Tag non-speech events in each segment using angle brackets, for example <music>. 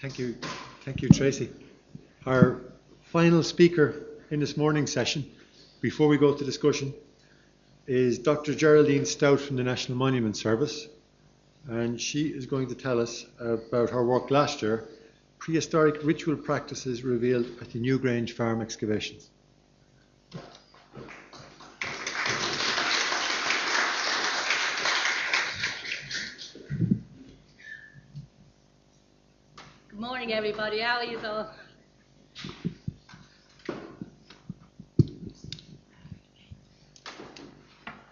Thank you. Thank you, Tracy. Our final speaker in this morning's session, before we go to discussion, is Dr. Geraldine Stout from the National Monument Service. And she is going to tell us about her work last year, prehistoric ritual practices revealed at the Newgrange Farm excavations. Good morning, everybody. How are you all?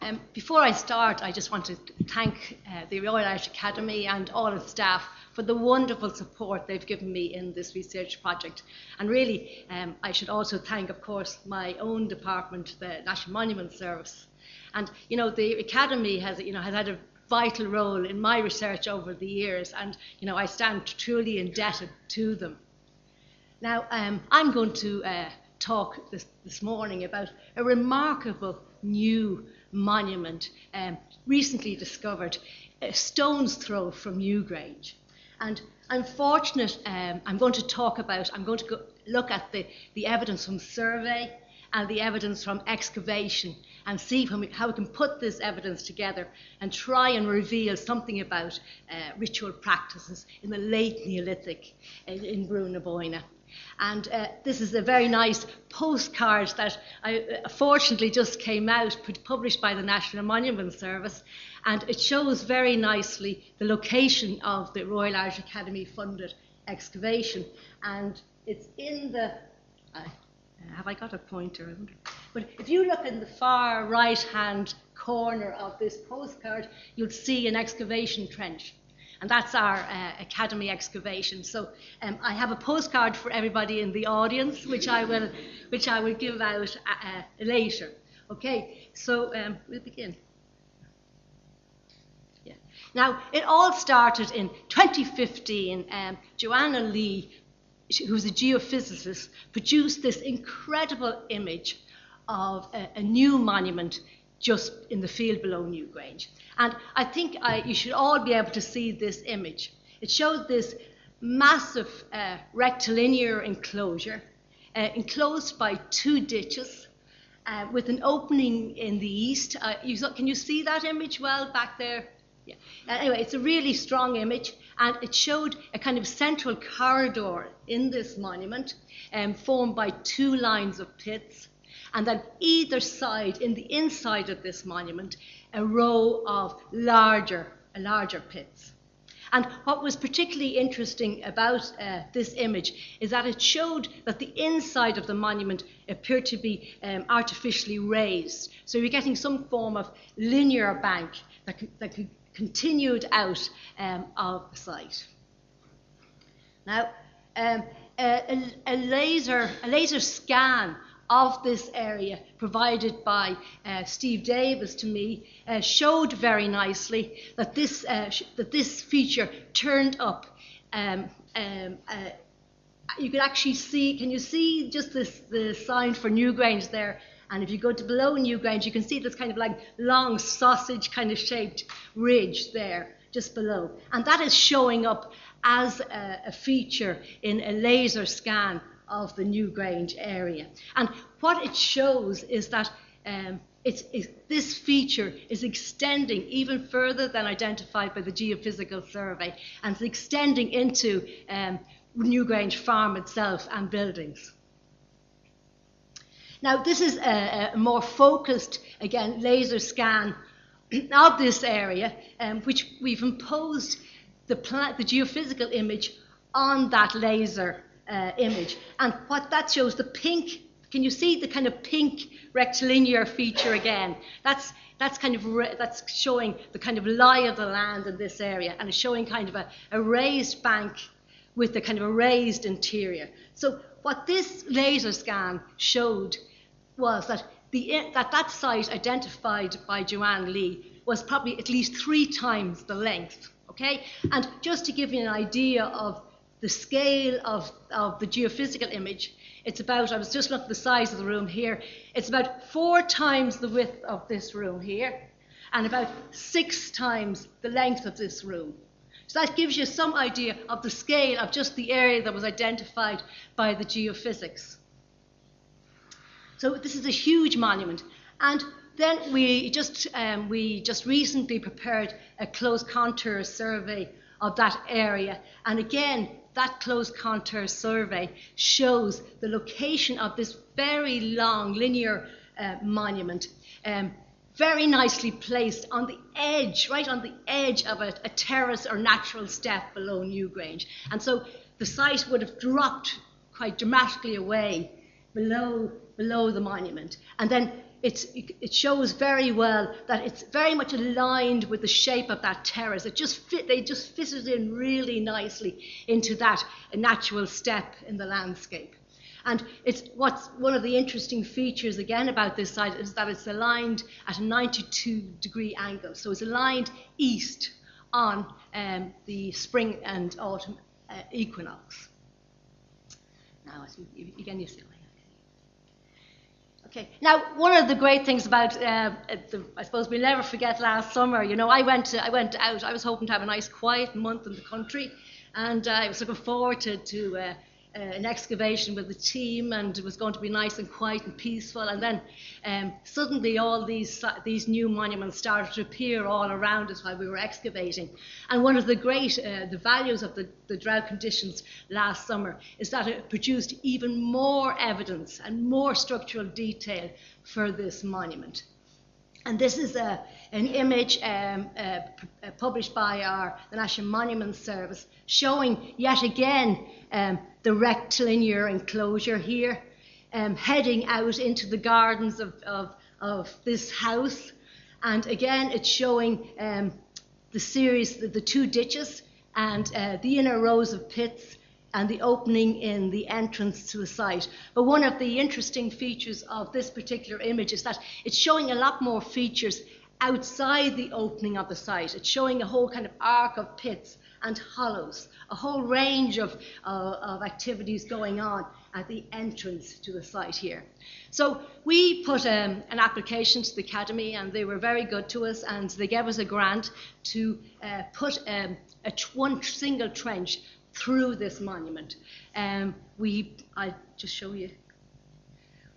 Um, before I start, I just want to thank uh, the Royal Irish Academy and all its staff for the wonderful support they've given me in this research project. And really, um, I should also thank, of course, my own department, the National Monument Service. And you know, the Academy has, you know, has had a vital role in my research over the years, and you know, I stand truly indebted to them. Now, um, I'm going to uh, talk this, this morning about a remarkable new monument um, recently discovered, a stone's throw from Newgrange. And I'm fortunate, um, I'm going to talk about, I'm going to look at the, the evidence from survey and the evidence from excavation and see how we can put this evidence together and try and reveal something about uh, ritual practices in the late Neolithic in, in Brú and uh, this is a very nice postcard that I, uh, fortunately just came out, published by the National Monument Service. And it shows very nicely the location of the Royal Irish Academy funded excavation. And it's in the. Uh, have I got a pointer? But if you look in the far right hand corner of this postcard, you'll see an excavation trench and that's our uh, academy excavation. So um, I have a postcard for everybody in the audience, which I will, which I will give out uh, uh, later. Okay, so um, we'll begin. Yeah. Now it all started in 2015. Um, Joanna Leigh, who's a geophysicist, produced this incredible image of a, a new monument just in the field below Newgrange. And I think I, you should all be able to see this image. It shows this massive uh, rectilinear enclosure, uh, enclosed by two ditches, uh, with an opening in the east. Uh, you saw, can you see that image well back there? Yeah. Anyway, it's a really strong image, and it showed a kind of central corridor in this monument, um, formed by two lines of pits and then either side, in the inside of this monument, a row of larger, larger pits. And what was particularly interesting about uh, this image is that it showed that the inside of the monument appeared to be um, artificially raised. So you're getting some form of linear bank that, that continued out um, of the site. Now, um, a, a, laser, a laser scan of this area provided by uh, Steve Davis to me uh, showed very nicely that this, uh, sh- that this feature turned up. Um, um, uh, you can actually see, can you see just this, the sign for Newgrange there? And if you go to below Newgrange, you can see this kind of like long sausage kind of shaped ridge there just below. And that is showing up as a, a feature in a laser scan of the Newgrange area. And what it shows is that um, it's, it's, this feature is extending even further than identified by the geophysical survey, and it's extending into um, Newgrange Farm itself and buildings. Now, this is a, a more focused, again, laser scan <clears throat> of this area, um, which we've imposed the, the geophysical image on that laser uh, image. And what that shows, the pink, can you see the kind of pink rectilinear feature again? That's, that's kind of, that's showing the kind of lie of the land in this area and it's showing kind of a, a raised bank with the kind of a raised interior. So what this laser scan showed was that the, that, that site identified by Joanne Leigh was probably at least three times the length. Okay, and just to give you an idea of the scale of, of the geophysical image, it's about, I was just looking at the size of the room here, it's about four times the width of this room here, and about six times the length of this room. So that gives you some idea of the scale of just the area that was identified by the geophysics. So this is a huge monument. And then we just, um, we just recently prepared a close contour survey of that area. And again, that close contour survey shows the location of this very long linear uh, monument. Um, very nicely placed on the edge, right on the edge of a, a terrace or natural step below Newgrange. And so the site would have dropped quite dramatically away below, below the monument. And then it shows very well that it's very much aligned with the shape of that terrace. It just fit, they just fitted in really nicely into that natural step in the landscape. And it's what's one of the interesting features again about this site is that it's aligned at a 92 degree angle. So it's aligned east on um, the spring and autumn uh, equinox. Now, again, you see. Okay. Now, one of the great things about, uh, the, I suppose we'll never forget last summer. You know, I went, to, I went out. I was hoping to have a nice, quiet month in the country, and uh, I was looking forward to, to uh, uh, an excavation with the team, and it was going to be nice and quiet and peaceful. And then um, suddenly, all these these new monuments started to appear all around us while we were excavating. And one of the great uh, the values of the, the drought conditions last summer is that it produced even more evidence and more structural detail for this monument. And this is a, an image um, uh, p- published by our the National Monuments Service showing yet again um, the rectilinear enclosure here, um, heading out into the gardens of, of, of, this house. And again, it's showing um, the series, the, the, two ditches, and uh, the inner rows of pits, and the opening in the entrance to the site. But one of the interesting features of this particular image is that it's showing a lot more features outside the opening of the site. It's showing a whole kind of arc of pits and hollows, a whole range of, uh, of activities going on at the entrance to the site here. So we put um, an application to the Academy and they were very good to us and they gave us a grant to uh, put um, a one single trench through this monument. Um, we, I'll just show you.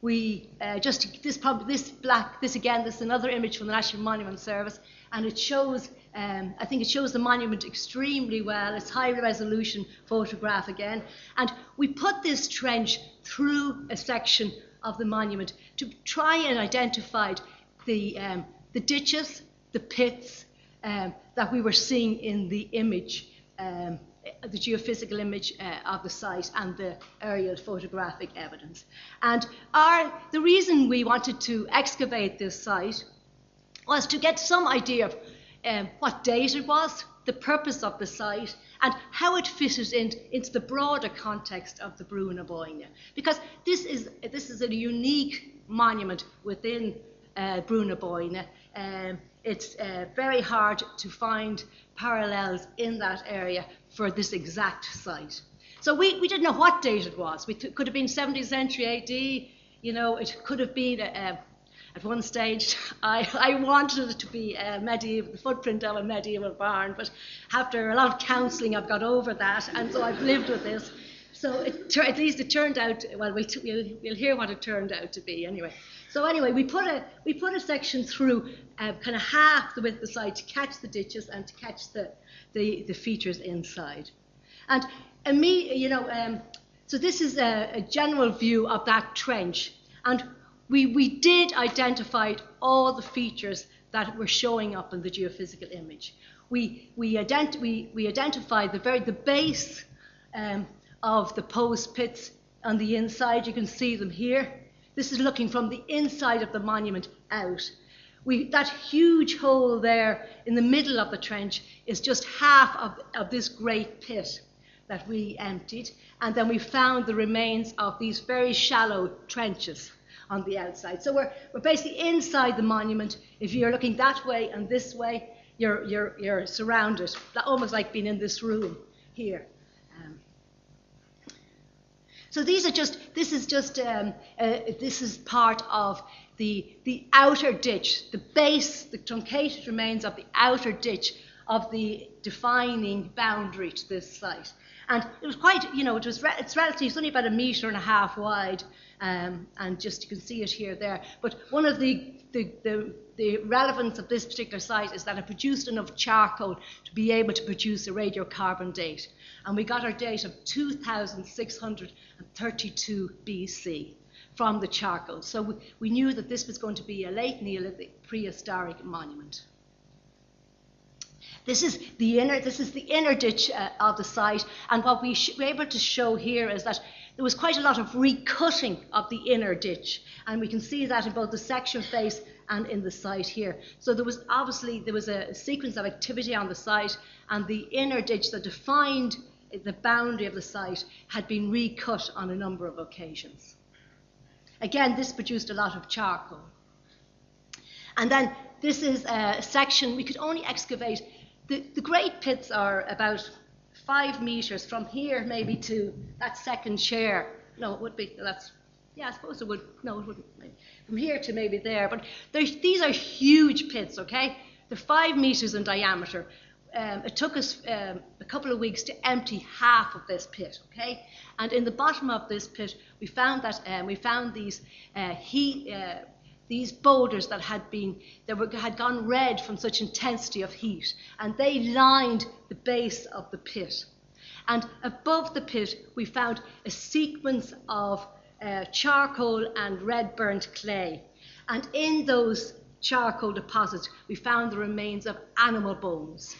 We uh, just this this black this again this is another image from the National Monument Service and it shows um, I think it shows the monument extremely well. It's high resolution photograph again. And we put this trench through a section of the monument to try and identify the, um, the ditches, the pits um, that we were seeing in the image, um, the geophysical image uh, of the site and the aerial photographic evidence. And our, the reason we wanted to excavate this site was to get some idea of um, what date it was, the purpose of the site, and how it fitted in, into the broader context of the Brú na Bóinne. Because this is, this is a unique monument within uh, Brú na Um, it's uh, very hard to find parallels in that area for this exact site. So we, we didn't know what date it was. We could have been 17th century AD, you know, it could have been a, at one stage, <laughs> I, I wanted it to be a medieval, the footprint of a medieval barn, but after a lot of counselling, I've got over that, and so I've lived with this. So it, at least it turned out, well, we'll, we'll, we'll hear what it turned out to be anyway. So anyway, we put a, we put a section through uh, kind of half the width of the side to catch the ditches and to catch the, the, the features inside. And me, you know, um, so this is a, a general view of that trench. And we, we did identify all the features that were showing up in the geophysical image. We, we, ident- we, we identified the very the base um, of the post pits on the inside. You can see them here. This is looking from the inside of the monument out. We, that huge hole there in the middle of the trench is just half of, of this great pit that we emptied. And then we found the remains of these very shallow trenches on the outside. So we're, we're basically inside the monument. If you're looking that way and this way, you're, you're, you're surrounded, almost like being in this room here. So these are just, this is just, um, uh, this is part of the, the outer ditch, the base, the truncated remains of the outer ditch of the defining boundary to this site. And it was quite, you know, it was re- it's relatively, it's only about a metre and a half wide, um, and just you can see it here there. But one of the, the, the, the, relevance of this particular site is that it produced enough charcoal to be able to produce a radiocarbon date. And we got our date of 2632 BC from the charcoal. So we, we knew that this was going to be a late Neolithic prehistoric monument. This is the inner, this is the inner ditch uh, of the site, and what we sh- were able to show here is that there was quite a lot of recutting of the inner ditch, and we can see that in both the section face and in the site here. So there was obviously there was a sequence of activity on the site, and the inner ditch that defined the boundary of the site had been recut on a number of occasions. Again, this produced a lot of charcoal. And then this is a section we could only excavate the, the great pits are about five metres from here, maybe to that second chair. No, it would be, that's, yeah, I suppose it would, no, it wouldn't. From here to maybe there. But these are huge pits, okay? They're five metres in diameter. Um, it took us um, a couple of weeks to empty half of this pit, okay? And in the bottom of this pit, we found that um, we found these uh, heat, uh, these boulders that had been that were, had gone red from such intensity of heat, and they lined the base of the pit. And above the pit, we found a sequence of uh, charcoal and red burnt clay. And in those charcoal deposits, we found the remains of animal bones,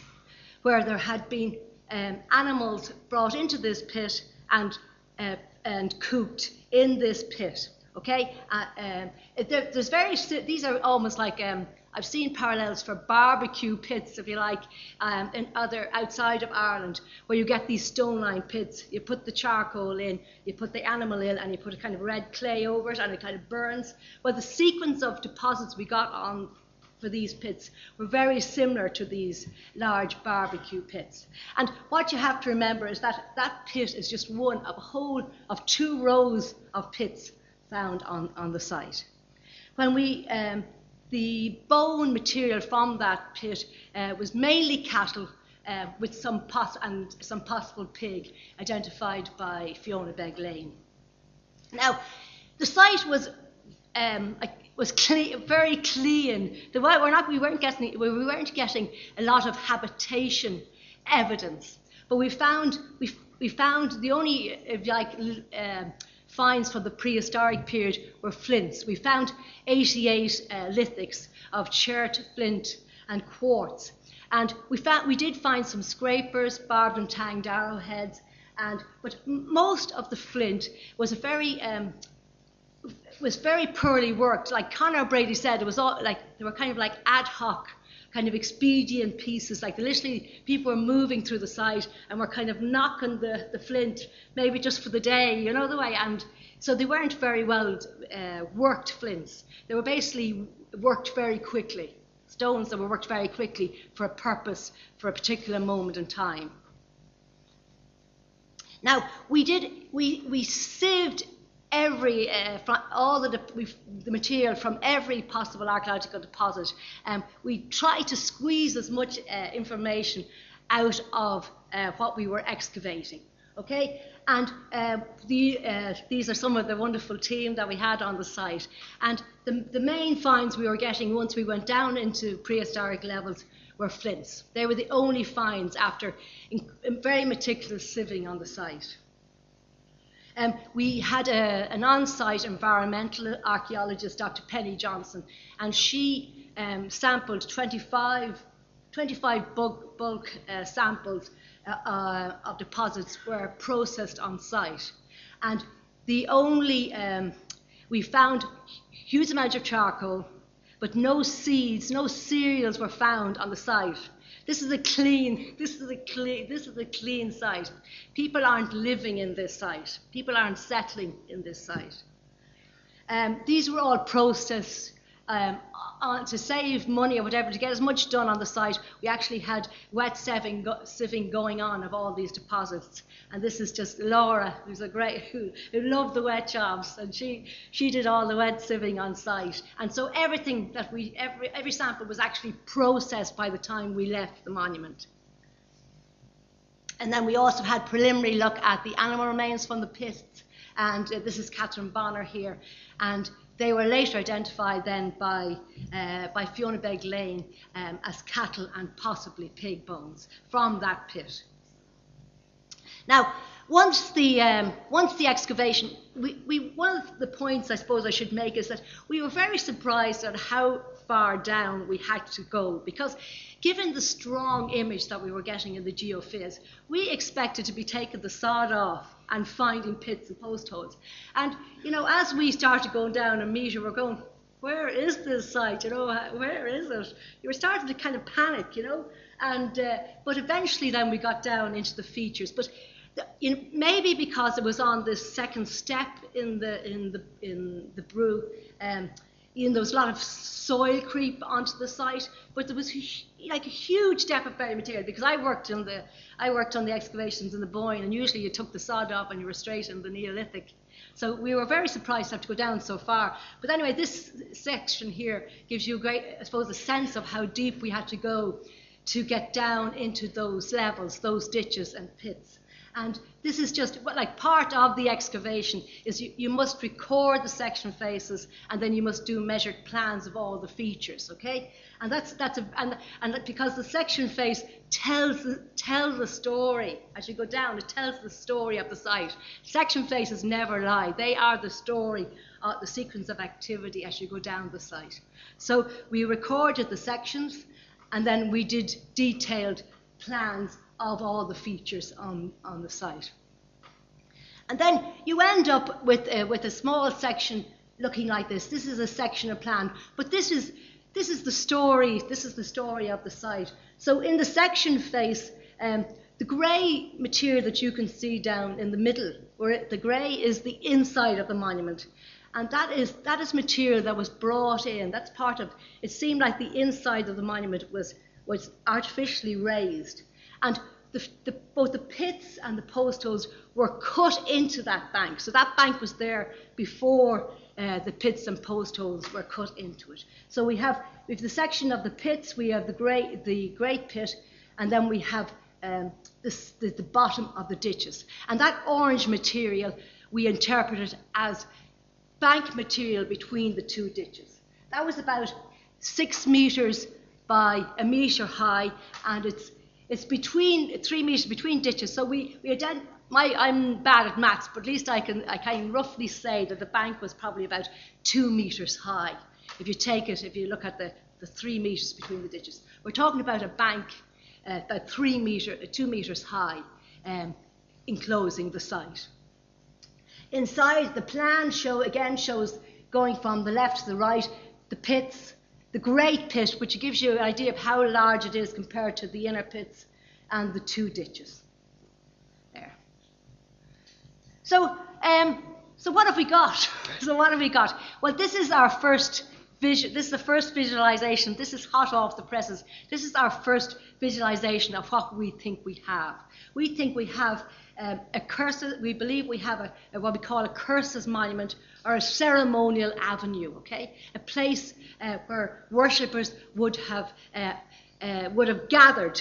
where there had been um, animals brought into this pit and, uh, and cooked in this pit. Okay, uh, um, there, there's very these are almost like um, I've seen parallels for barbecue pits, if you like, um, in other outside of Ireland, where you get these stone lined pits. You put the charcoal in, you put the animal in, and you put a kind of red clay over it, and it kind of burns. Well, the sequence of deposits we got on for these pits were very similar to these large barbecue pits. And what you have to remember is that that pit is just one of a whole of two rows of pits found on, on the site. When we, um, the bone material from that pit uh, was mainly cattle uh, with some pos- and some possible pig identified by Fiona Beglane. Now, the site was um, was clean, very clean. We were not, we, weren't getting, we weren't getting a lot of habitation evidence, but we found, we, we found the only like, uh, finds from the prehistoric period were flints. We found 88 uh, lithics of chert, flint, and quartz. And we, found, we did find some scrapers, barbed and tanged arrowheads, and, but most of the flint was a very um, was very poorly worked. Like Conor Brady said, it was all like they were kind of like ad hoc kind of expedient pieces. Like literally, people were moving through the site and were kind of knocking the, the flint, maybe just for the day, you know the way. And so they weren't very well uh, worked flints. They were basically worked very quickly. Stones that were worked very quickly for a purpose, for a particular moment in time. Now, we did, we, we sieved every, uh, all the, the, material from every possible archaeological deposit. Um, we tried to squeeze as much uh, information out of uh, what we were excavating. Okay, and uh, the, uh, these are some of the wonderful team that we had on the site. And the, the main finds we were getting once we went down into prehistoric levels were flints. They were the only finds after in, in very meticulous sieving on the site. Um, we had a, an on site environmental archaeologist, Dr. Penny Johnson, and she um, sampled 25, 25 bulk, bulk uh, samples uh, uh, of deposits were processed on site. And the only, um, we found huge amounts of charcoal, but no seeds, no cereals were found on the site. This is a clean, this is a clean, this is a clean site. People aren't living in this site. People aren't settling in this site. Um, these were all processed um, on, to save money or whatever, to get as much done on the site, we actually had wet sieving, go, sieving going on of all these deposits. And this is just Laura, who's a great, who, who loved the wet jobs, and she, she did all the wet sieving on site. And so everything that we, every, every sample was actually processed by the time we left the monument. And then we also had preliminary look at the animal remains from the pits. And uh, this is Catherine Bonner here. And they were later identified then by, uh, by Fiona Beglane um, as cattle and possibly pig bones from that pit. Now, once the, um, once the excavation, we, we, one of the points I suppose I should make is that we were very surprised at how far down we had to go because given the strong image that we were getting in the geophys, we expected to be taking the sod off and finding pits and postholes. And, you know, as we started going down a meter, we're going, where is this site? You know, where is it? You were starting to kind of panic, you know. And uh, but eventually, then we got down into the features. But the, maybe because it was on this second step in the in the in the Brú, um, you know, there was a lot of soil creep onto the site, but there was like a huge depth of buried material because I worked on the I worked on the excavations in the Boyne, and usually you took the sod off and you were straight in the Neolithic. So we were very surprised to have to go down so far. But anyway, this section here gives you a great, I suppose, a sense of how deep we had to go to get down into those levels, those ditches and pits. And this is just like part of the excavation is you, you must record the section faces and then you must do measured plans of all the features, okay? And that's that's a, and and because the section face tells tells the story as you go down, it tells the story of the site. Section faces never lie; they are the story, of the sequence of activity as you go down the site. So we recorded the sections, and then we did detailed plans of all the features on, on the site. And then you end up with, uh, with a small section looking like this. This is a section of plan, but this is, this is the story, this is the story of the site. So in the section face, um, the grey material that you can see down in the middle, where it, the grey is the inside of the monument. And that is, that is material that was brought in. That's part of, it seemed like the inside of the monument was, was artificially raised. And the, the, both the pits and the post holes were cut into that bank. So that bank was there before uh, the pits and post holes were cut into it. So we have, we have the section of the pits, we have the great, the great pit, and then we have um, this, the, the bottom of the ditches. And that orange material we interpreted as bank material between the two ditches. That was about six metres by a metre high, and it's it's between three meters between ditches. So we, we ident- my, I'm bad at maths, but at least I can, I can roughly say that the bank was probably about two meters high. If you take it, if you look at the, the three meters between the ditches, we're talking about a bank uh, about three meter, uh, two meters high, um, enclosing the site. Inside, the plan show again shows going from the left to the right, the pits, the Great Pit, which gives you an idea of how large it is compared to the inner pits, and the two ditches. There. So, um, so what have we got? <laughs> so what have we got? Well, this is our first vision. This is the first visualization. This is hot off the presses. This is our first visualization of what we think we have. We think we have um, a curse. We believe we have a, a, what we call a cursus monument or a ceremonial avenue. Okay, a place uh, where worshippers would have uh, uh, would have gathered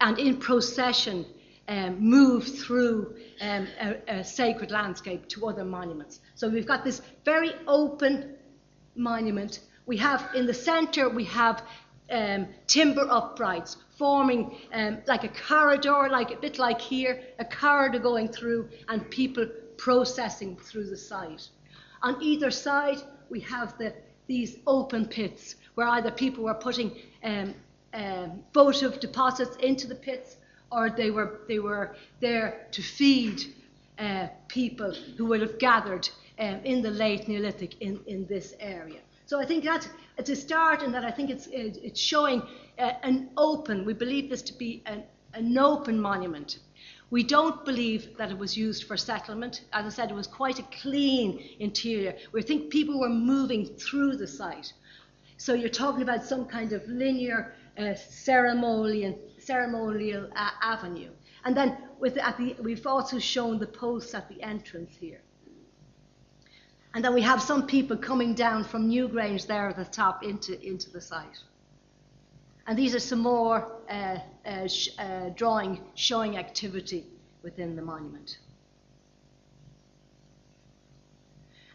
and in procession um, move through um, a, a, sacred landscape to other monuments. So we've got this very open monument. We have in the centre we have um, timber uprights forming um, like a corridor, like a bit like here, a corridor going through, and people processing through the site. On either side, we have the, these open pits where either people were putting um, um, votive deposits into the pits or they were, they were there to feed uh, people who would have gathered um, in the late Neolithic in, in this area. So I think that's it's a start in that I think it's, it's showing uh, an open, we believe this to be an, an open monument. We don't believe that it was used for settlement. As I said, it was quite a clean interior. We think people were moving through the site. So you're talking about some kind of linear uh, ceremonial, ceremonial uh, avenue. And then with, the, we've also shown the posts at the entrance here. And then we have some people coming down from Newgrange there at the top into, into the site. And these are some more uh, sh- uh, drawing showing activity within the monument.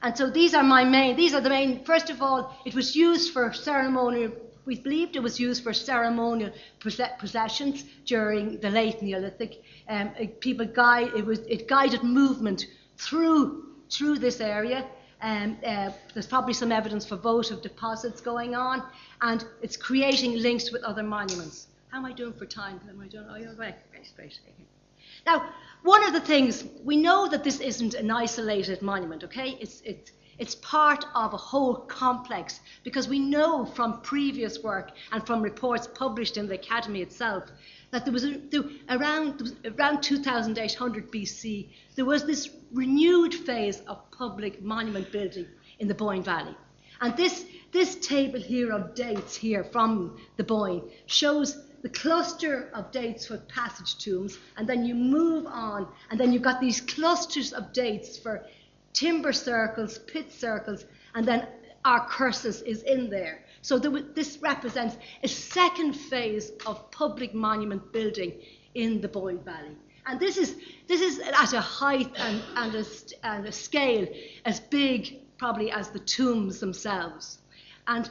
And so these are my main, these are the main, first of all, it was used for ceremonial, we believed it was used for ceremonial processions during the late Neolithic. Um, it, people guide, it, was, it guided movement through, through this area. Um, uh, there's probably some evidence for votive deposits going on, and it's creating links with other monuments. How am I doing for time? Am I doing? Oh, you're right. Great, great. Now, one of the things we know that this isn't an isolated monument. Okay, it's it's it's part of a whole complex because we know from previous work and from reports published in the Academy itself that there was a, there, around, around 2800 BC, there was this renewed phase of public monument building in the Boyne Valley. And this, this table here of dates here from the Boyne shows the cluster of dates for passage tombs, and then you move on, and then you've got these clusters of dates for timber circles, pit circles, and then our cursus is in there. So this represents a second phase of public monument building in the Boyne Valley. And this is, this is at a height and, and, a, and a scale as big, probably, as the tombs themselves. And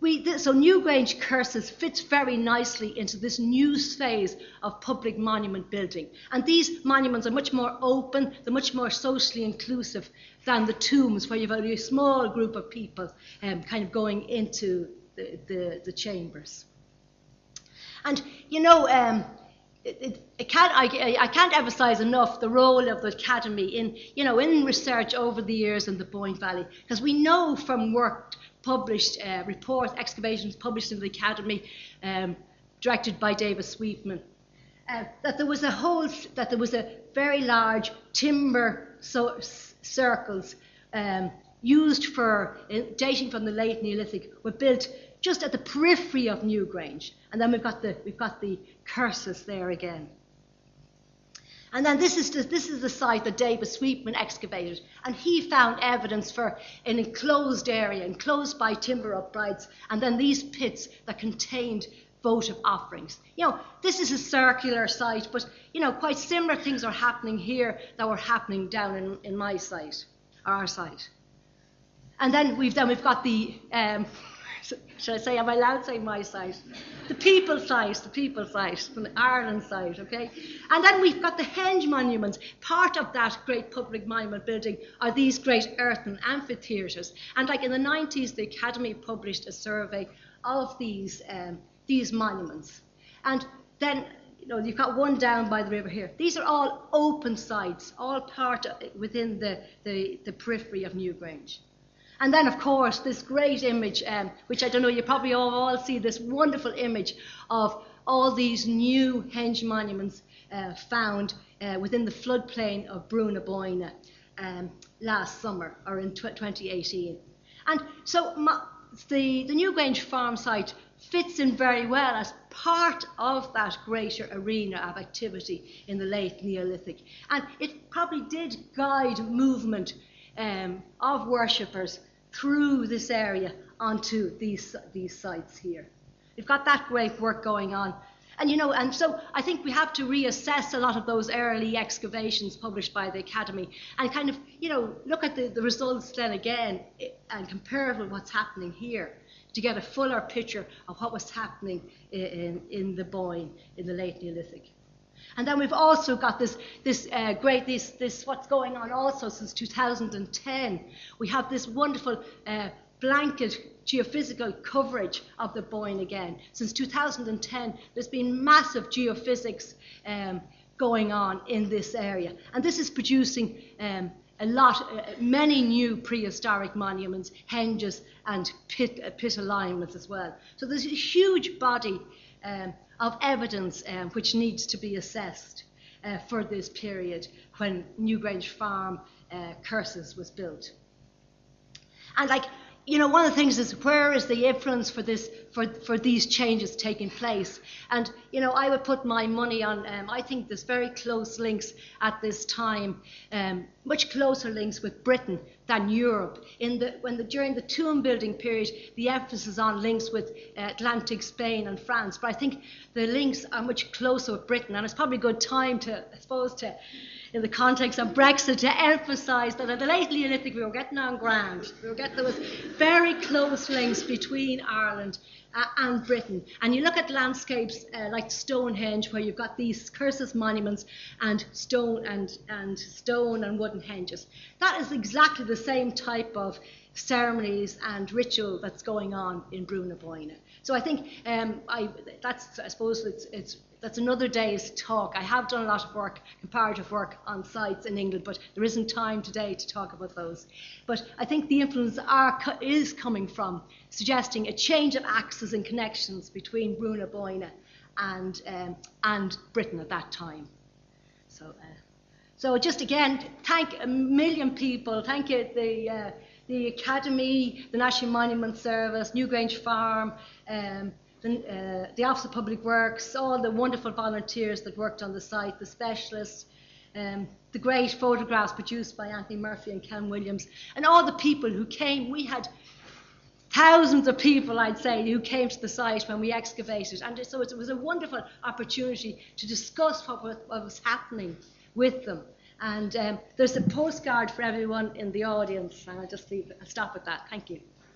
we, so Newgrange Cursus fits very nicely into this new phase of public monument building. And these monuments are much more open, they're much more socially inclusive than the tombs, where you've only a small group of people um, kind of going into the, the, the chambers. And, you know, um, it, it, can't, I, I, can't emphasize enough the role of the academy in, you know, in research over the years in the Boyne Valley, because we know from work published uh, reports, excavations published in the Academy, um, directed by David Sweetman, uh, that there was a whole, that there was a very large timber so, circles um, used for uh, dating from the late Neolithic were built just at the periphery of Newgrange, and then we've got the we've got the cursus there again. And then this is, the, this is the site that David Sweetman excavated, and he found evidence for an enclosed area, enclosed by timber uprights, and then these pits that contained votive offerings. You know, this is a circular site, but you know, quite similar things are happening here that were happening down in, in my site, our site. And then we've then we've got the um, should I say, am I allowed to say my site? The people site, the people site, from the Ireland site, okay? And then we've got the Henge monuments. Part of that great public monument building are these great earthen amphitheatres. And like in the 90s, the Academy published a survey of these, um, these monuments. And then you know, you've got one down by the river here. These are all open sites, all part of, within the, the, the periphery of Newgrange. And then, of course, this great image, um, which I don't know, you probably all, all see this wonderful image of all these new henge monuments uh, found uh, within the floodplain of Brú na um, last summer or in 2018. And so my, the, the Newgrange farm site fits in very well as part of that greater arena of activity in the late Neolithic. And it probably did guide movement um, of worshippers through this area onto these, these sites here. We've got that great work going on. And you know, and so I think we have to reassess a lot of those early excavations published by the Academy and kind of, you know, look at the, the results then again eh, and compare it with what's happening here to get a fuller picture of what was happening in, in the Boyne in the late Neolithic. And then we've also got this, this uh, great, this, this, what's going on also since 2010. We have this wonderful uh, blanket geophysical coverage of the Boyne again. Since 2010, there's been massive geophysics um, going on in this area. And this is producing um, a lot, uh, many new prehistoric monuments, henges, and pit, uh, pit alignments as well. So there's a huge body um, of evidence um, which needs to be assessed uh, for this period when Newgrange Farm uh, Cursus was built. And like, you know, one of the things is where is the influence for this for, for these changes taking place? And you know, I would put my money on. Um, I think there's very close links at this time, um, much closer links with Britain than Europe. In the when the during the tomb building period, the emphasis on links with uh, Atlantic Spain and France. But I think the links are much closer with Britain, and it's probably a good time to, I suppose, to in the context of Brexit to emphasise that at the late Neolithic we were getting on ground. We were getting, there was very close links between Ireland uh, and Britain. And you look at landscapes uh, like Stonehenge, where you've got these cursus monuments and stone and, and stone and wooden henges. That is exactly the same type of ceremonies and ritual that's going on in Brú na Bóinne. So I think um, I, that's, I suppose it's, it's that's another day's talk. I have done a lot of work, comparative work on sites in England, but there isn't time today to talk about those. But I think the influence are, is coming from suggesting a change of axes and connections between Brú na Bóinne and, um, and Britain at that time. So, uh, so just again, thank a million people. Thank you, the, uh, the Academy, the National Monument Service, Newgrange Farm, um, the, uh, the Office of Public Works, all the wonderful volunteers that worked on the site, the specialists, um, the great photographs produced by Anthony Murphy and Ken Williams, and all the people who came. We had thousands of people, I'd say, who came to the site when we excavated. And so it was a wonderful opportunity to discuss what, what was happening with them. And um, there's a postcard for everyone in the audience, and I'll just leave, I'll stop at that. Thank you.